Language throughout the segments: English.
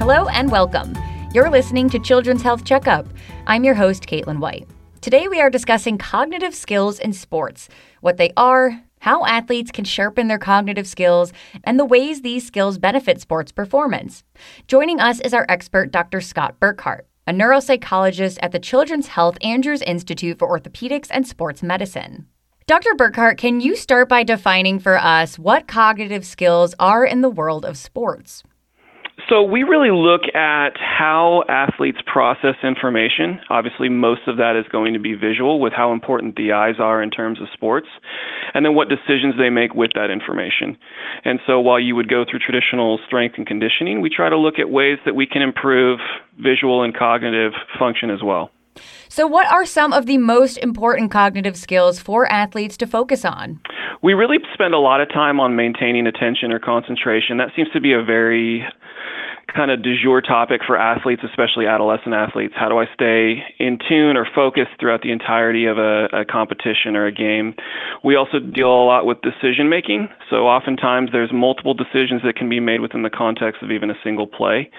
Hello and welcome. You're listening to Children's Health Checkup. I'm your host, Caitlin White. Today we are discussing cognitive skills in sports, what they are, how athletes can sharpen their cognitive skills, and the ways these skills benefit sports performance. Joining us is our expert, Dr. Scott Burkhart, a neuropsychologist at the Children's Health Andrews Institute for Orthopedics and Sports Medicine. Dr. Burkhart, can you start by defining for us what cognitive skills are in the world of sports? So we really look at how athletes process information. Obviously, most of that is going to be visual with how important the eyes are in terms of sports, and then what decisions they make with that information. And so while you would go through traditional strength and conditioning, we try to look at ways that we can improve visual and cognitive function as well. So, what are some of the most important cognitive skills for athletes to focus on? We really spend a lot of time on maintaining attention or concentration. That seems to be a very kind of du jour topic for athletes, especially adolescent athletes. How do I stay in tune or focused throughout the entirety of a, a competition or a game? We also deal a lot with decision making. So oftentimes there's multiple decisions that can be made within the context of even a single play.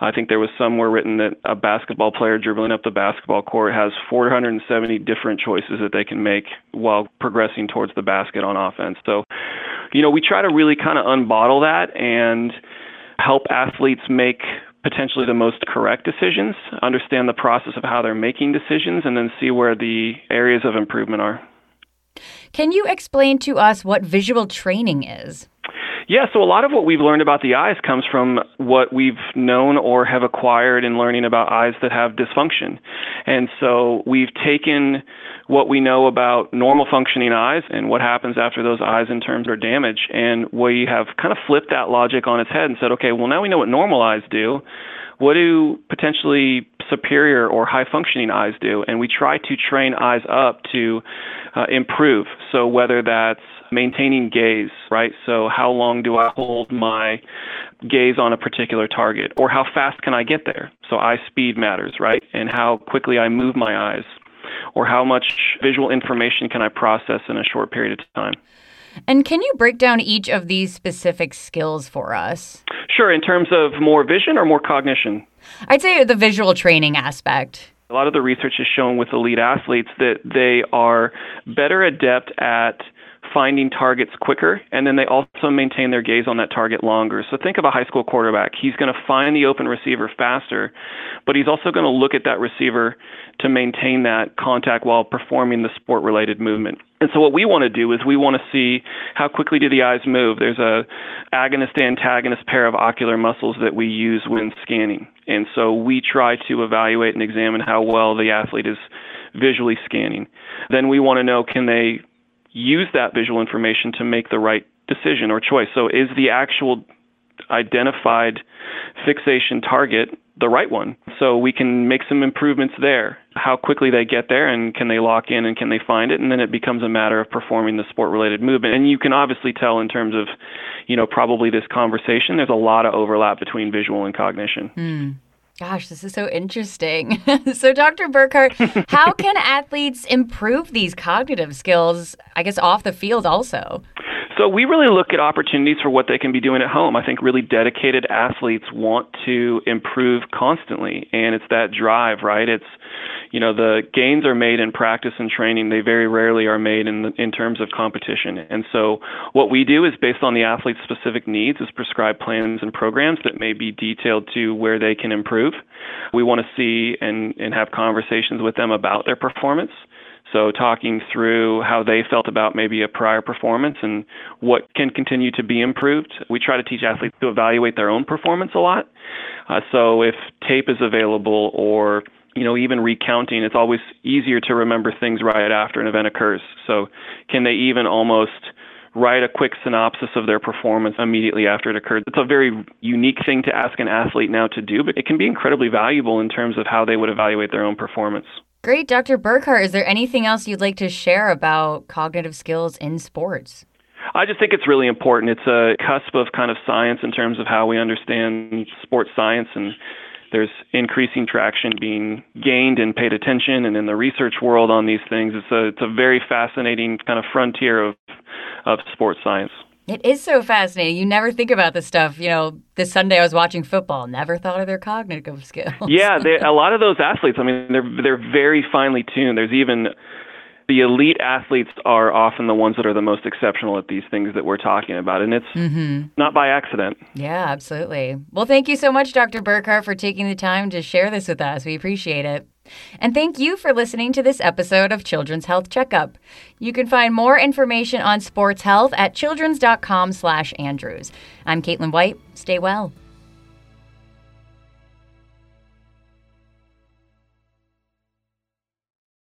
I think there was somewhere written that a basketball player dribbling up the basketball court has 470 different choices that they can make while progressing towards the basket on offense. So, you know, we try to really kind of unbottle that and help athletes make potentially the most correct decisions, understand the process of how they're making decisions, and then see where the areas of improvement are. Can you explain to us what visual training is? Yeah, so a lot of what we've learned about the eyes comes from what we've known or have acquired in learning about eyes that have dysfunction. And so we've taken what we know about normal functioning eyes and what happens after those eyes in terms of damage. And we have kind of flipped that logic on its head and said, okay, well, now we know what normal eyes do. What do potentially superior or high functioning eyes do? And we try to train eyes up to uh, improve. So whether that's maintaining gaze, right? So how long do I hold my gaze on a particular target? Or how fast can I get there? So eye speed matters, right? And how quickly I move my eyes or how much visual information can I process in a short period of time. And can you break down each of these specific skills for us? Sure, in terms of more vision or more cognition? I'd say the visual training aspect. A lot of the research has shown with elite athletes that they are better adept at finding targets quicker, and then they also maintain their gaze on that target longer. So think of a high school quarterback. He's going to find the open receiver faster, but he's also going to look at that receiver to maintain that contact while performing the sport related movement. And so what we want to do is we want to see how quickly do the eyes move. There's a agonist antagonist pair of ocular muscles that we use when scanning. And so we try to evaluate and examine how well the athlete is visually scanning. Then we want to know can they use that visual information to make the right decision or choice. So is the actual identified fixation target the right one? So we can make some improvements there. How quickly they get there and can they lock in and can they find it? And then it becomes a matter of performing the sport related movement. And you can obviously tell in terms of, you know, probably this conversation, there's a lot of overlap between visual and cognition. Mm. Gosh, this is so interesting. so, Dr. Burkhart, how can athletes improve these cognitive skills, I guess, off the field also? So, we really look at opportunities for what they can be doing at home. I think really dedicated athletes want to improve constantly, and it's that drive, right? It's you know the gains are made in practice and training they very rarely are made in the, in terms of competition and so what we do is based on the athlete's specific needs is prescribe plans and programs that may be detailed to where they can improve we want to see and and have conversations with them about their performance so, talking through how they felt about maybe a prior performance and what can continue to be improved. We try to teach athletes to evaluate their own performance a lot. Uh, so, if tape is available or you know, even recounting, it's always easier to remember things right after an event occurs. So, can they even almost write a quick synopsis of their performance immediately after it occurred? It's a very unique thing to ask an athlete now to do, but it can be incredibly valuable in terms of how they would evaluate their own performance. Great. Dr. Burkhart, is there anything else you'd like to share about cognitive skills in sports? I just think it's really important. It's a cusp of kind of science in terms of how we understand sports science and there's increasing traction being gained and paid attention and in the research world on these things it's a it's a very fascinating kind of frontier of of sports science It is so fascinating. You never think about this stuff. You know, this Sunday I was watching football. Never thought of their cognitive skills. yeah, they, a lot of those athletes. I mean, they're they're very finely tuned. There's even the elite athletes are often the ones that are the most exceptional at these things that we're talking about, and it's mm-hmm. not by accident. Yeah, absolutely. Well, thank you so much, Dr. Burkhart, for taking the time to share this with us. We appreciate it. And thank you for listening to this episode of Children's Health Checkup. You can find more information on sports health at children's.com slash Andrews. I'm Caitlin White. Stay well.